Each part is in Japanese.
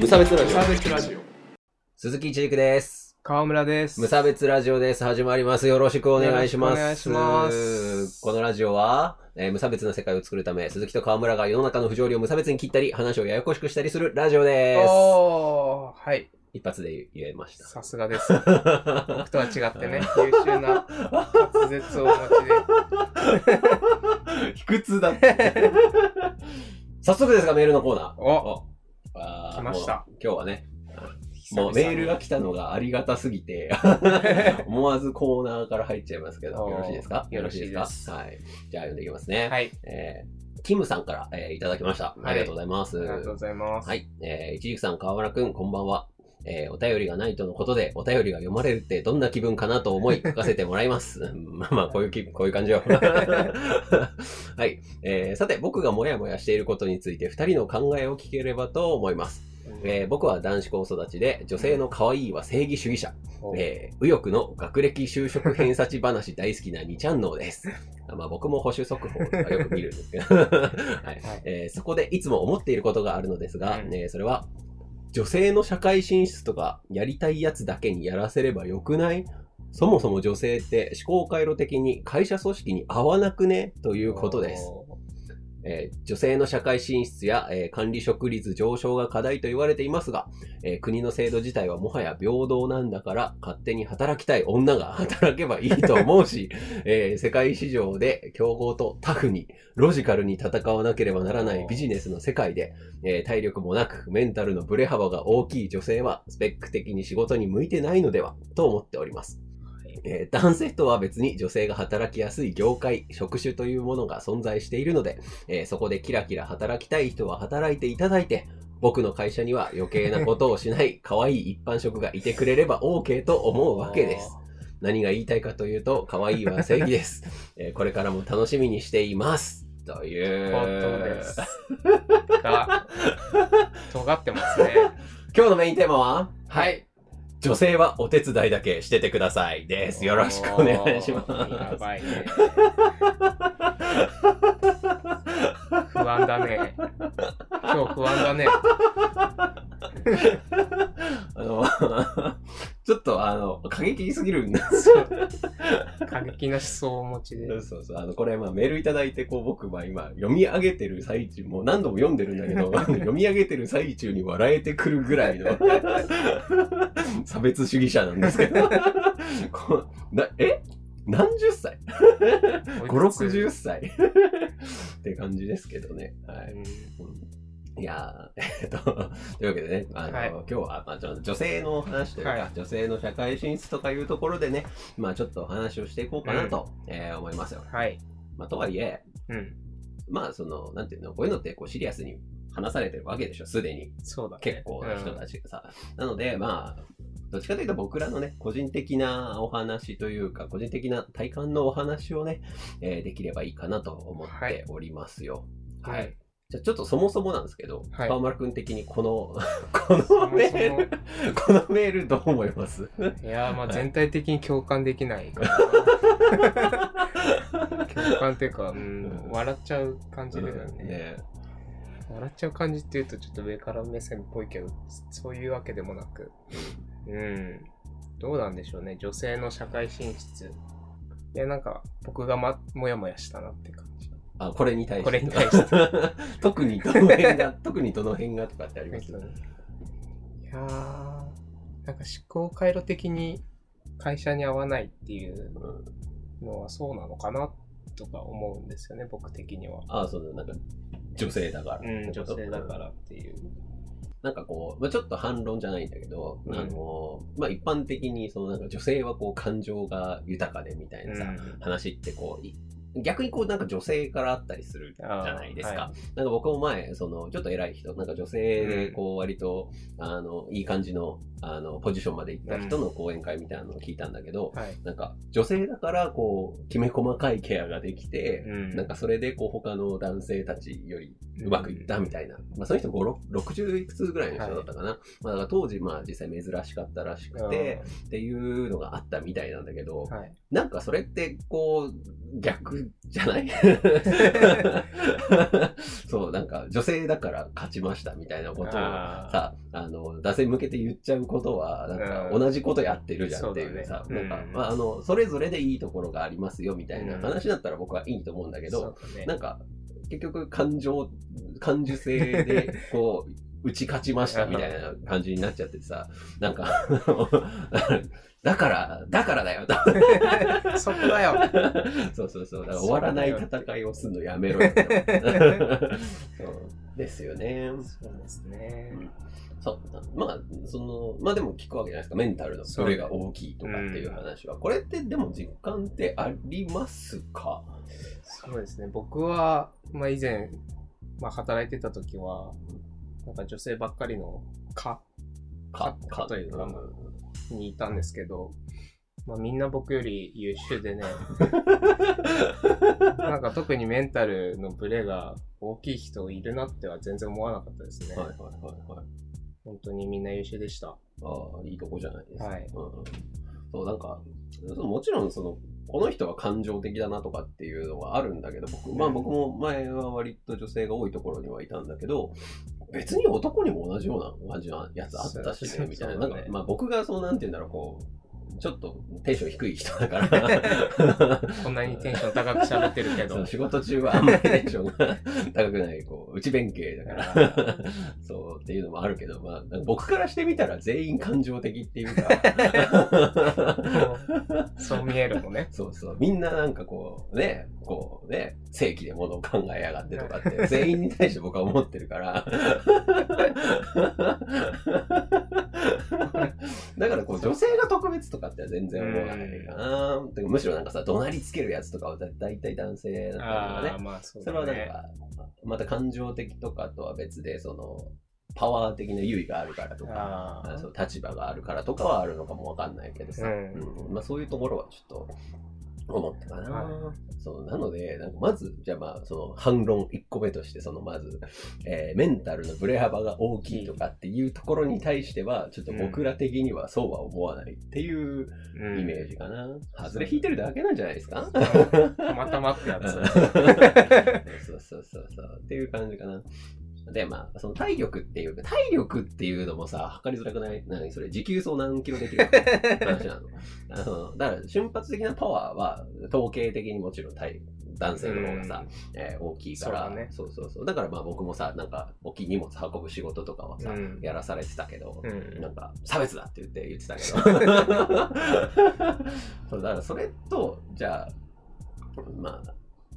無差別ラジオ無差別ラジオ鈴木一陸です。川村です無差別ラジオです。始まります。よろしくお願いします。よろしくお願いしますこのラジオは、えー無差別な世界を作るため、鈴木と川村が世の中の不条理を無差別に切ったり、話をややこしくしたりするラジオです。おーはい一発で言えました。さすがです 僕とは違ってね優秀な滑舌をお持ちで卑屈だって。早速ですが、メールのコーナー。おあー来ました今日はね、もうメールが来たのがありがたすぎて、思わずコーナーから入っちゃいますけど、よろしいですか？よろしいですか？はい。じゃあ読んでいきますね。はいえー、キムさんから、えーいただきました。ありがとうございます。ありがとうございますはい。えー、一軸さん、川村くん、こんばんは。えー、お便りがないとのことで、お便りが読まれるってどんな気分かなと思い 書かせてもらいます。う んまあまあ、こういうこういう感じよ。はい。えー、さて、僕がもやもやしていることについて、二人の考えを聞ければと思います。えー、僕は男子校育ちで、女性の可愛いは正義主義者。おえー、右翼の学歴就職偏差値話大好きな二ちゃんのです。まあ僕も保守速報とかよく見るんですけど、はいえーそこでいつも思っていることがあるのですが、うんえーそれは、女性の社会進出とかやりたいやつだけにやらせればよくない？そもそも女性って思考回路的に会社組織に合わなくね？ということです。おえー女性の社会進出や、えー管理職率上昇が課題と言われていますが、えー国の制度自体はもはや平等なんだから、勝手に働きたい女が 働けばいいと思うし、えー世界市場で競合とタフに、ロジカルに戦わなければならないビジネスの世界で、えー体力もなく、メンタルのブレ幅が大きい女性は、スペック的に仕事に向いてないのでは、と思っております。えー男性とは別に女性が働きやすい業界、職種というものが存在しているので、えーそこでキラキラ働きたい人は働いていただいて、僕の会社には余計なことをしない 可愛い一般職がいてくれれば OK と思うわけです。何が言いたいかというと、可愛いは正義です。えーこれからも楽しみにしています。という。ことです。が、尖ってますね。今日のメインテーマは？はい。女性はお手伝いだけしててくださいです。よろしくお願いします。やばいね。不安だね。今日不安だね。あの、ちょっとあの、過激すぎるんだ。過激な思想をお持ちで。そうそう。あの、これ、まあ、メールいただいて、こう、僕は今、読み上げてる最中、もう何度も読んでるんだけど、読み上げてる最中に笑えてくるぐらいの、差別主義者なんですけど。こうなえ？何十歳 ?5、60歳って感じですけどね。はい。うんいやー、えっと、というわけでね、あの、はい今日は、まあ、女性の話というか、はい女性の社会進出とかいうところでね、まあちょっとお話をしていこうかなと、えー思いますよ。はい。まあとはいえ、うん。まあその、なんていうの、こういうのってこうシリアスに話されてるわけでしょ、すでに。そうだね。結構な人たちがさ。なので、まあ、どっちかというと僕らのね、個人的なお話というか、個人的な体感のお話をね、えーできればいいかなと思っておりますよ。はい。うんじゃあちょっとそもそもなんですけど、はい川村くん的にこの、このメール、このメールどう思います？いやー、まあ全体的に共感できない。共感っていうか、うん、笑っちゃう感じだよね。ね笑っちゃう感じっていうとちょっと上から目線っぽいけど、そういうわけでもなく。うん。どうなんでしょうね。女性の社会進出。いや、なんか、僕がま、もやもやしたなって感じ。あ、これに対して。これに対して。特にどの辺が、特にどの辺がとかってあります？いやー、なんか思考回路的に会社に合わないっていううんのはそうなのかなとか思うんですよね、僕的には。あ、そうだ、なんか、女性だから。うん、女性だからっていう。なんかこう、まあ、ちょっと反論じゃないんだけど、うん。あの、まあ、一般的に、そのなんか女性はこう感情が豊かでみたいなさ、うん。話ってこう、い逆にこうなんか女性からあったりするじゃないですか。あなんか僕も前、その、ちょっと偉い人、なんか女性でこう割と、あの、いい感じの、あの、ポジションまで行った人の講演会みたいなのを聞いたんだけど、はい。なんか女性だからこう、きめ細かいケアができて、うんなんかそれでこう他の男性たちよりうまくいったみたいな。まあその人5 60いくつぐらいの人だったかな。まあだから当時まあ実際珍しかったらしくて、っていうのがあったみたいなんだけど、はい。なんかそれってこう、逆楽じゃない？そう、なんか女性だから勝ちましたみたいなことをさ、あの、男性に向けて言っちゃうことは、なんかうん。同じことやってるじゃんっていうさ、そうだね。なんか、うん。まあ、あの、それぞれでいいところがありますよみたいな話だったら僕はいいと思うんだけど、ね。なんか、結局感情、感受性で、こう、打ち勝ちました みたいな感じになっちゃってさ、なんか、だから、だからだよ。そこだよ。そうそうそう。だから終わらない戦いをするのやめろよ。そうですよね。そうですね。そう。まあ、その、まあでも聞くわけじゃないですか。メンタルのそれが大きいとかっていう話は。これってでも実感ってありますか？そうですね。僕は、まあ以前、まあ働いてた時は、なんか女性ばっかりの科か、かというかん。にいたんですけど、まあみんな僕より優秀でね、なんか特にメンタルのブレが大きい人いるなっては全然思わなかったですね。はいはいはいはい。本当にみんな優秀でした。ああ、いいとこじゃないですか。はい。うん、そう、なんか、もちろんその、この人は感情的だなとかっていうのはあるんだけど、僕、まあ僕も前は割と女性が多いところにはいたんだけど、別に男にも同じような感じのやつあったしね、みたいな。なんか、まあ僕がそうなんて言うんだろう、こう、ちょっとテンション低い人だから、こんなにテンション高く喋ってるけど。仕事中はあんまりテンションが高くない、こう、内弁慶だから、そうっていうのもあるけど、まあ、僕からしてみたら全員感情的っていうか、そう見えるのね。そうそう、みんななんかこう、ね、こうね、正規でものを考えやがってとかって、全員に対して僕は思ってるから、だからこう、女性が特別とかって全然思わないかな。てかむしろなんかさ、怒鳴りつけるやつとかは大体男性だったりとかねああ、。まあそうそだね。れはなんか、また感情的とかとは別で、その、パワー的な優位があるからとか、そう立場があるからとかはあるのかもわかんないけどさ、うんうんまあ、そういうところはちょっと思ったかな。はそうなので、なんかまず、じゃあまあ、その反論1個目として、そのまず、えーメンタルのブレ幅が大きいとかっていうところに対しては、ちょっと僕ら的にはそうは思わないっていううんイメージかな。外れ引いてるだけなんじゃないですか？たまたまってやつ。そうそうそうそう。っていう感じかな。で、まあ、その体力っていうか、体力っていうのもさ、測りづらくない？何それ、持久走何キロできる 話なの。あのだから、瞬発的なパワーは、統計的にもちろん体男性の方がさ、えー大きいから。そうだね。そうそうそう。だからまあ僕もさ、なんか、大きい荷物運ぶ仕事とかはさ、うん。やらされてたけど、うん。なんか、差別だって言って言ってたけど。そうだからそれと、じゃあ、まあ、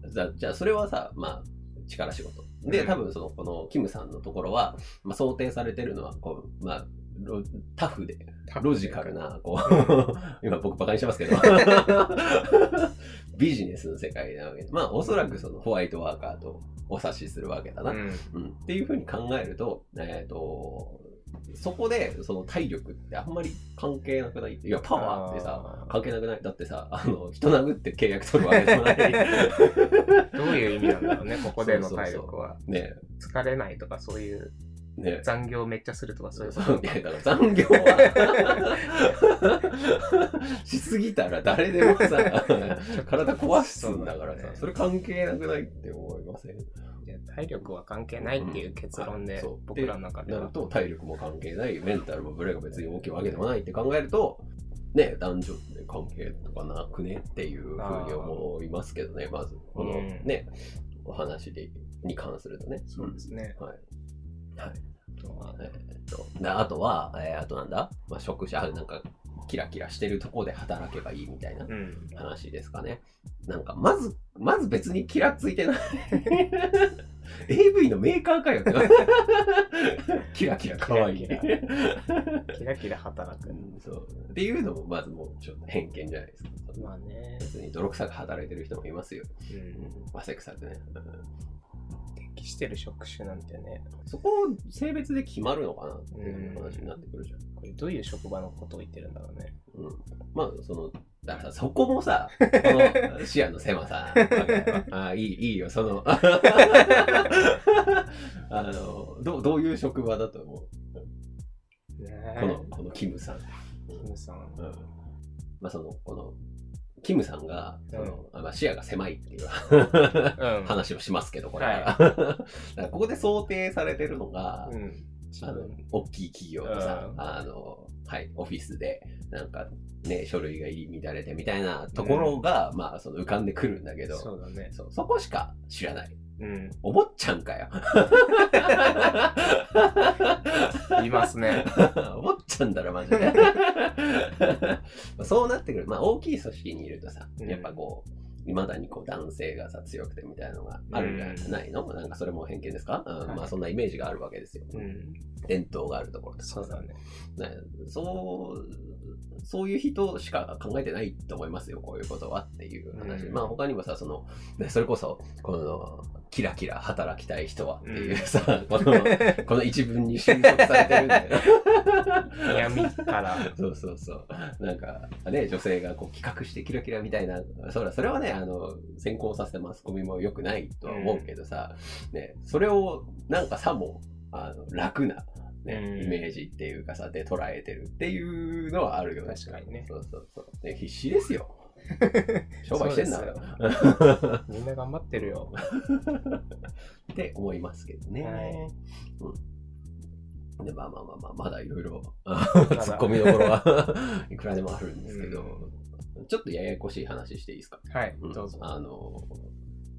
じゃあ、じゃあそれはさ、まあ、力仕事。で、うん多分その、この、キムさんのところは、まあ、想定されてるのは、こう、まあ、ロタフで、ロジカル。な、こう、今僕バカにしてますけど、ビジネスの世界なわけで、まあ、おそらくそのホワイトワーカーとお察しするわけだな。うん。うん、っていうふうに考えると、えっ、と、そこで、その体力ってあんまり関係なくないいや、パワーってさ、関係なくない？だってさ、あの、人殴って契約取るわけでもない。どういう意味なんだろうね、ここでの体力は。ね。疲れないとか、そういうね。残業めっちゃするとか、そういうこと？いやだから残業は。しすぎたら誰でもさ 体壊すんだからさそれ関係なくないって思いません？体力は関係ないっていう結論でう。ん僕らの中では。なる。と体力も関係ないメンタルもブレが別に大きいわけでもないって考えるとね男女で関係とかなくねっていうふうに思いますけどねまず。このうん。ね、お話でに関するとね。そうですね。はい。はい。あとは。えーっとであとは、えーあとなんだ、まあ、職種、あなんか、キラキラしてるとこで働けばいいみたいなうん。話ですかね。なんか、まず、まず別にキラついてない。AV のメーカーかよって。キラキラ可愛い。キラキラキラ働くう。んそうっていうのも、まずもうちょっと偏見じゃないですか。まあね。別に泥臭く働いてる人もいますよ。う。うんん、汗臭くね。うん適してる職種なんてね。そこを性別で決まるのかなっていう話になってくるじゃん。これどういう職場のことを言ってるんだろうね。うんまあ、その、だからそこもさ、この視野の狭さ。あ あ、いい、いいよ、その、あの、どう、どういう職場だと思う？ねこの、このキムさん。キムさん。うん。まあ、その、この、キムさんが、そのまあ、視野が狭いっていううん。話をしますけど、これは。はい ここで想定されてるのが、うん。あの、大きい企業のさ、うんあの、はい、オフィスで、なんか、ね、書類が入り乱れてみたいなところが、まあ、その浮かんでくるんだけど、そうだね。そうそこしか知らない。うん。お坊ちゃんかよ。いますね。お 坊ちゃんだろ、マジで。そうなってくる。まあ、大きい組織にいるとさ、うんやっぱこう、いまだにこう男性がさ強くてみたいなのがあるんじゃないの、なんかそれも偏見ですか、うんはいまあそんなイメージがあるわけですよ。うん。伝統があるところとかそうだね。ねそう、そういう人しか考えてないと思いますよ、こういうことはっていう話。うんまあ他にもさ、その、ねそれこそ、この、キラキラ働きたい人はっていうさ、この、この一文に収束されてるんだよ。闇から。そうそうそう。なんか、ね、女性がこう企画してキラキラみたいな、それそれはね、あの、先行させてマスコミも良くないとは思うけどさ、ね、それをなんかさも、あの、楽な、ね、うんイメージっていうかさ、で捉えてるっていうのはあるよね。確かにねそうそうそう。ね、必死ですよ。商売してんだそうよで。みんな頑張ってるよ。って思いますけどね。はいうん、でまあまあまあまあ、まだいろいろだ突っ込みどころは いくらでもあるんですけど、ちょっとややこしい話していいですか、はいうん、どうぞ。あの、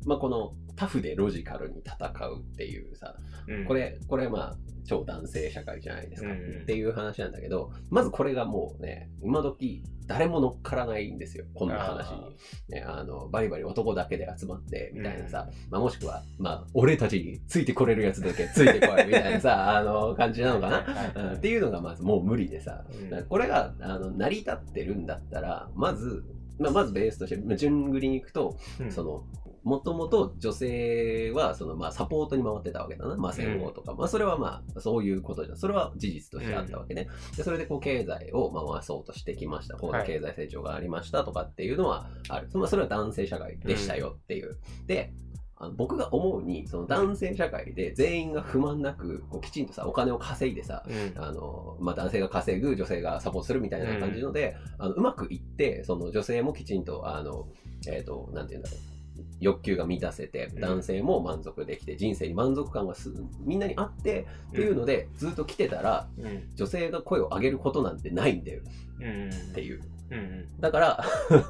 まあこのタフでロジカルに戦うっていうさ、うん。こ、れ、これまあ超男性社会じゃないですか、うん。っていう話なんだけど、まずこれがもうね、今時誰も乗っからないんですよ、こんな話に。ね、あの、バリバリ男だけで集まって、みたいなさ、まあもしくは、まあ、俺たちについてこれるやつだけついてこい、みたいなさ、あの、感じなのかな。っていうのがまずもう無理でさ、これがあの成り立ってるんだったら、まず、まあ、まずベースとして、まあ順繰りに行くと、うん。その、もともと女性は、その、まあ、サポートに回ってたわけだな。まあ、戦後とか。まあ、それはまあ、そういうことじゃん。それは事実としてあったわけね。で、それでこう、経済を回そうとしてきました。こうはい経済成長がありましたとかっていうのはある。まあ、それは男性社会でしたよっていう。で、あの僕が思うに、その男性社会で全員が不満なく、こうきちんとさ、お金を稼いでさ、うんあの、まあ、男性が稼ぐ、女性がサポートするみたいな感じので、あのうまくいって、その女性もきちんと、あの、えっ、と、なんていうんだろう。欲求が満たせてうん。男性も満足できて人生に満足感がすみんなにあってっていうのでずっと来てたらうん。女性が声を上げることなんてないんだよ。うん。っていう。うん。だから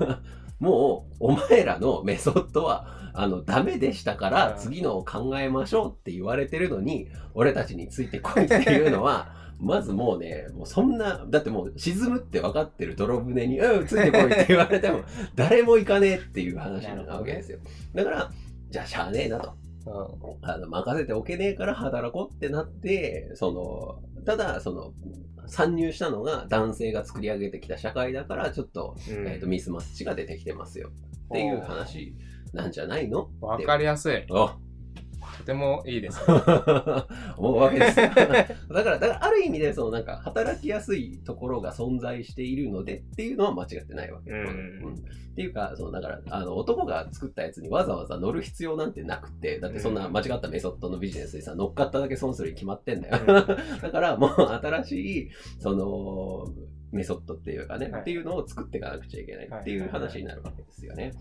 もうお前らのメソッドはあのダメでしたからうん。次のを考えましょうって言われてるのに俺たちについてこいっていうのは まずもうね、もうそんな、だってもう沈むって分かってる泥船に、うん、ついてこいって言われても、誰も行かねえっていう話なわけですよ。だから、じゃあしゃあねえなと。あの、任せておけねえから働こうってなって、その、ただ、その、参入したのが男性が作り上げてきた社会だから、ちょっと、うんえっ、と、ミスマッチが出てきてますよ。っていう話なんじゃないの？わかりやすい。おとてもいいです。思うわけですよ。だから、だからある意味で、そのなんか、働きやすいところが存在しているのでっていうのは間違ってないわけ。うんっていうか、そのだから、あの、男が作ったやつにわざわざ乗る必要なんてなくて、だってそんな間違ったメソッドのビジネスにさ、乗っかっただけ損するに決まってんだよ。だから、もう新しい、その、メソッドっていうかね、はいっていうのを作っていかなくちゃいけないっていうはい話になるわけですよね。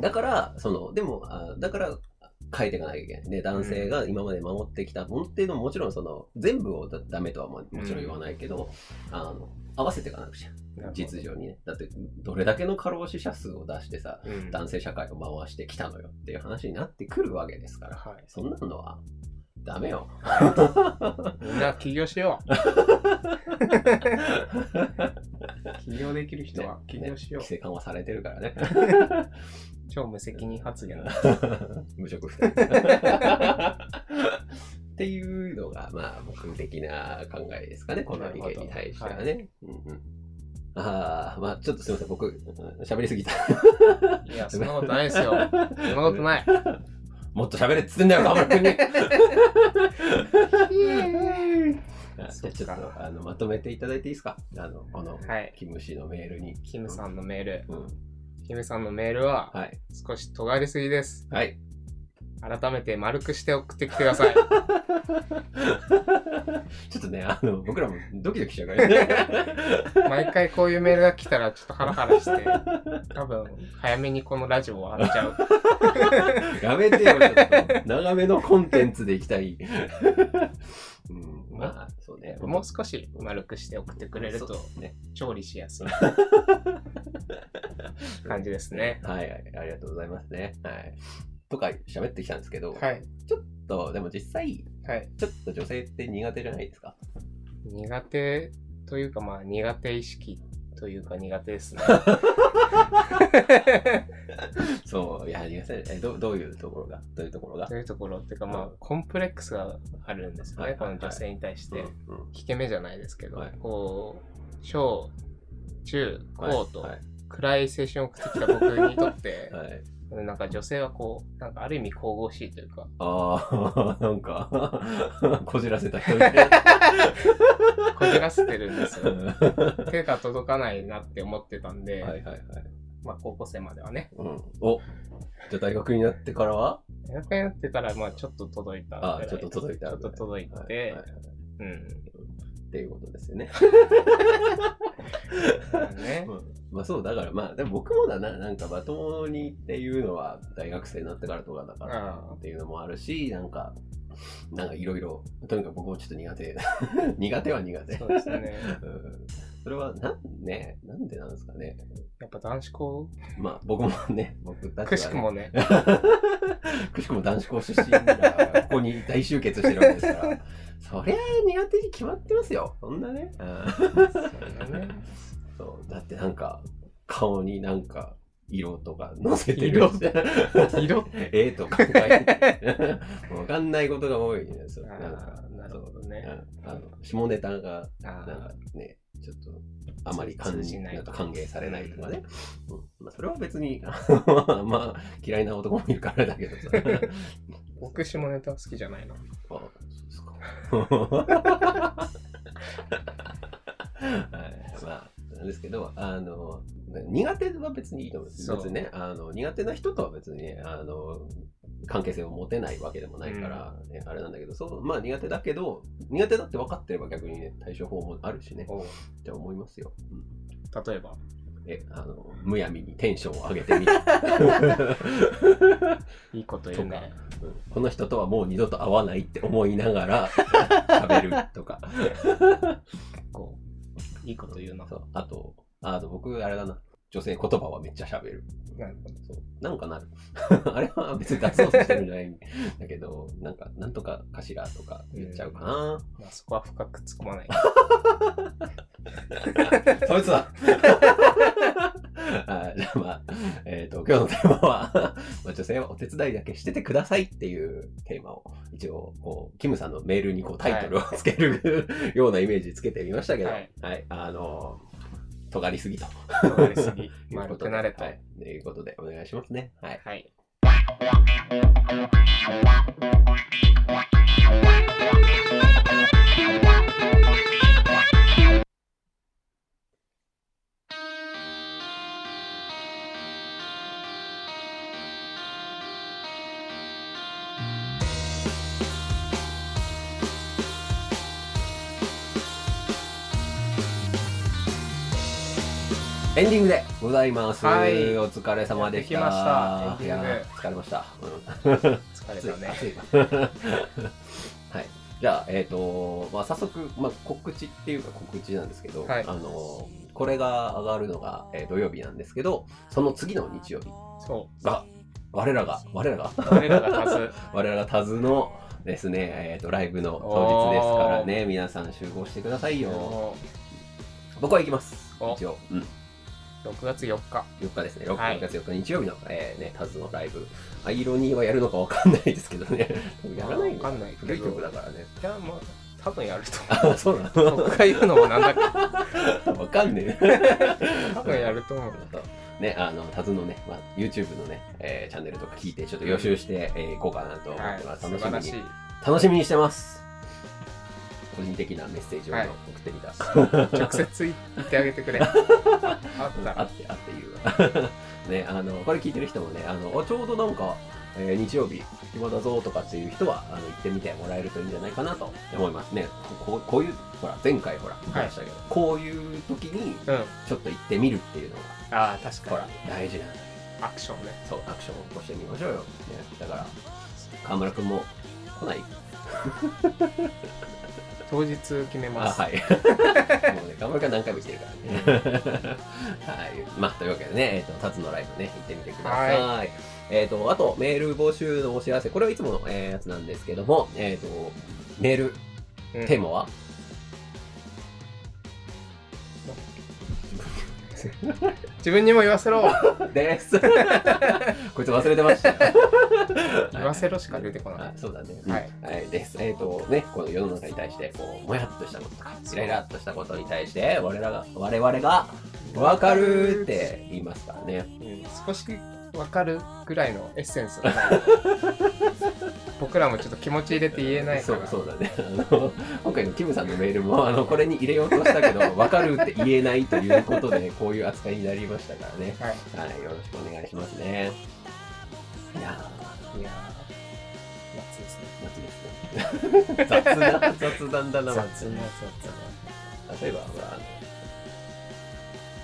だから、その、でも、あだから、変えていかなきゃいけない。ね、男性が今まで守ってきたものっていうのももちろんその、全部をだダメとはももちろん言わないけど、あの、合わせていかなくちゃ。実情にね。だって、どれだけの過労死者数を出してさ、うん男性社会を回してきたのよっていう話になってくるわけですから、はいそんなのはダメよ。みんな起業しよう。起業できる人は起業しよう規。制緩和されてるからね。超無責任発言だ。無職不定。っていうのが、まあ、僕的な考えですかね、この意見に対してはなね。うんうんああ、まあちょっとすみません、僕、うん喋りすぎた。いや、そんなことないですよ。そんなことない。もっと喋れっつってんだよ、河村君に。じゃあちょっとあのまとめていただいていいですか？あの、この、はい。キム氏のメールに。キムさんのメール。うん。キムさんのメールははい。少し尖りすぎです。はい。改めて丸くして送ってきてください。ちょっとね、あの、僕らもドキドキしちゃうからね。毎回こういうメールが来たらちょっとハラハラして、多分早めにこのラジオを終わっちゃう。やめてよ、ちょっと。長めのコンテンツでいきたい。うん、まあ、そうね。もう少し丸くして送ってくれるとね。調理しやすい感じですね。はいはい、ありがとうございますね。はい。とか喋ってきたんですけど、はい。ちょっと、でも実際、はい。ちょっと女性って苦手じゃないですか？苦手というかまあ苦手意識というか苦手ですね。そう、いや、苦手えどどういうところが？どういうところが？というところっていうかまあうんコンプレックスがあるんですよね。この女性に対して。うん引け目じゃないですけど、はいこう、小、中、高とはい暗い青春を送ってきた僕にとって、はいはいなんか女性はこう、なんかある意味神々しいというか、ああ、なんか、こじらせた人みたいな。こじらせてるんですよ。手が届かないなって思ってたんで、はいはいはい。まあ高校生まではね。うん、おじゃあ大学になってからは？大学になってから、まあちょっと届いたぐらい。あちょっと届いたちょっと届いて、はいはいはいうん。っていうことですよね。まあね。うんまあそう、だからまあ、でも僕もだな、なんかまともにっていうのは大学生になってからとかだからあっていうのもあるし、なんか、なんかいろいろ、とにかく僕もちょっと苦手。苦手は苦手。そうですね。うんそれはなんね、なんでなんですかね。やっぱ男子校、まあ僕もね、僕たちは、ね、くしくもね、くしくも男子校出身がここに大集結してるわけですから、そりゃ苦手に決まってますよ。そんなね。うんそうだね。そうだってなんか、顔になんか、色とか載せてる色？絵とか書いてわかんないことが多いんですよ。あなるほどね。うんあの下ネタが、あなんかーね、ちょっと、あまり歓迎されないとかね。うんまあ、それは別に、まあ、嫌いな男もいるからだけどさ。僕下ネタ好きじゃないの。あそうですか。はい、まあ、なんですけど、あの、苦手は別にいいと思うんです。別にね、あの、苦手な人とは別にね、あの、関係性を持てないわけでもないから、ねあれなんだけど、そう、まあ苦手だけど、苦手だって分かってれば逆にね、対処法もあるしね、おって思いますよ。うん例えば？え、あの、むやみにテンションを上げてみる。いいこと言うね。うんこの人とはもう二度と会わないって思いながら 喋るとか。こう、いいこと言うな。あと、あの僕、あれだな。女性言葉はめっちゃ喋る。なるほど。そう。なんかなる。あれは別に脱走してるんじゃないんだけど、なんか、なんとかかしらとか言っちゃうかな。まあそこは深く突っ込まない。そいつはあじゃあまあ、えっ、と、今日のテーマは、まあ、女性はお手伝いだけしててくださいっていうテーマを、一応、こう、キムさんのメールにこうタイトルをつける、ようなイメージつけてみましたけど、ははいい、あの尖りすぎと。尖りすぎ 丸くなれと。はい。ということで、お願いしますね。はい。はい。ンディングでございます。はいお疲れ様でした。きました疲れました。疲れたね。はい。じゃあ、えっ、と、まあ、早速、まあ、告知っていうか告知なんですけど、はいあの、これが上がるのが、えー土曜日なんですけど、その次の日曜日そが、我らが、我らが、う。俺らが数。我らがタズ のですね、えっ、と、ライブの当日ですからね、皆さん集合してくださいよ。も僕は行きます。お一応。うん。う6月4日。4日ですね、6はい月4日日曜日の、えーね、タズのライブ。アイロニーはやるのかわかんないですけどね。やらないのわかんないけど古い曲だからね。いや、まあ、多分やると あ、そうな思う。僕が言うのもなんだけど、の わかんねえ。多分やると思う。ね、あの、タズのね、まあ、YouTube のね、えーチャンネルとか聞いて、ちょっと予習してい、えー、こうかなと思っはいてます。素晴らしい楽しみに。。楽しみにしてます。個人的なメッセージをはい送ってみた。直接言ってあげてくれ。あったあら。ってあって言うわ。ね、あの、これ聞いてる人もね、あの、あちょうどなんか、えー日曜日暇だぞとかっていう人はあの行ってみてもらえるといいんじゃないかなと思いますねこここういうほら前回ほら言いましたけど、こういう時にうん。ちょっと行ってみるっていうのああ、確がほからに。大事なんだアクションね。そうアクションを起こしてみましょうよ、ね、だから川村君も来ない？当日決めあます。はい。もうね、川村君何回も言ってるからね。はい。まあ、というわけでね、えっ、と、タツのライブね、行ってみてください。はえっ、と、あと、メール募集のお知らせ。これはいつもの、えーやつなんですけども、えっ、と、メール、うんテーマは、自分にも言わせろです。こいつ忘れてましたよ。言わせろしか出てこなあい。そうだね。はい。はい、です。えっ、とね、この世の中に対して、こう、もやっとしたこととか、イライラっとしたことに対して、我らが、我々が、わかるって言いますからね。うん少しわかるぐらいのエッセンス 僕らもちょっと気持ち入れて言えないかそらうそうだね。あの、今回のキムさんのメールも、あの、これに入れようとしたけど、わかるって言えないということで、こういう扱いになりましたからね。はいはい、よろしくお願いしますね。いやいやー夏ですねですね。雑な、雑談だな、雑な夏雑例えば、ほら、あの、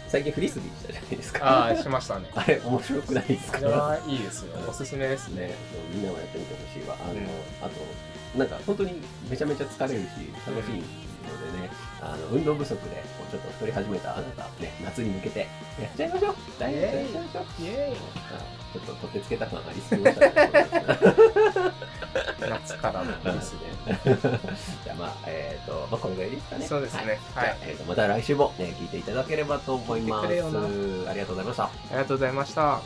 最近フリスビーしたじゃないですか。なああしましたね。あれ、面白くないですか？それはいいですよおすすめですね。みんなもやってみてほしいわ。あの、うん。あと、なんか本当にめちゃめちゃ疲れるし、楽しいあの、運動不足で、こうちょっと太り始めたあなた、ね、夏に向けて、やっちゃいましょう。ダイエットやっちゃいましょう。イエあちょっと取ってつけた感ありすぎました 夏からのでですすねね。じゃあまあ、えっ、と、まあ、これぐらいですかね。そうですね。はい。じゃあ、えっ、と、また来週も、ね、聞いていただければと思います。ありがとうございました。ありがとうございました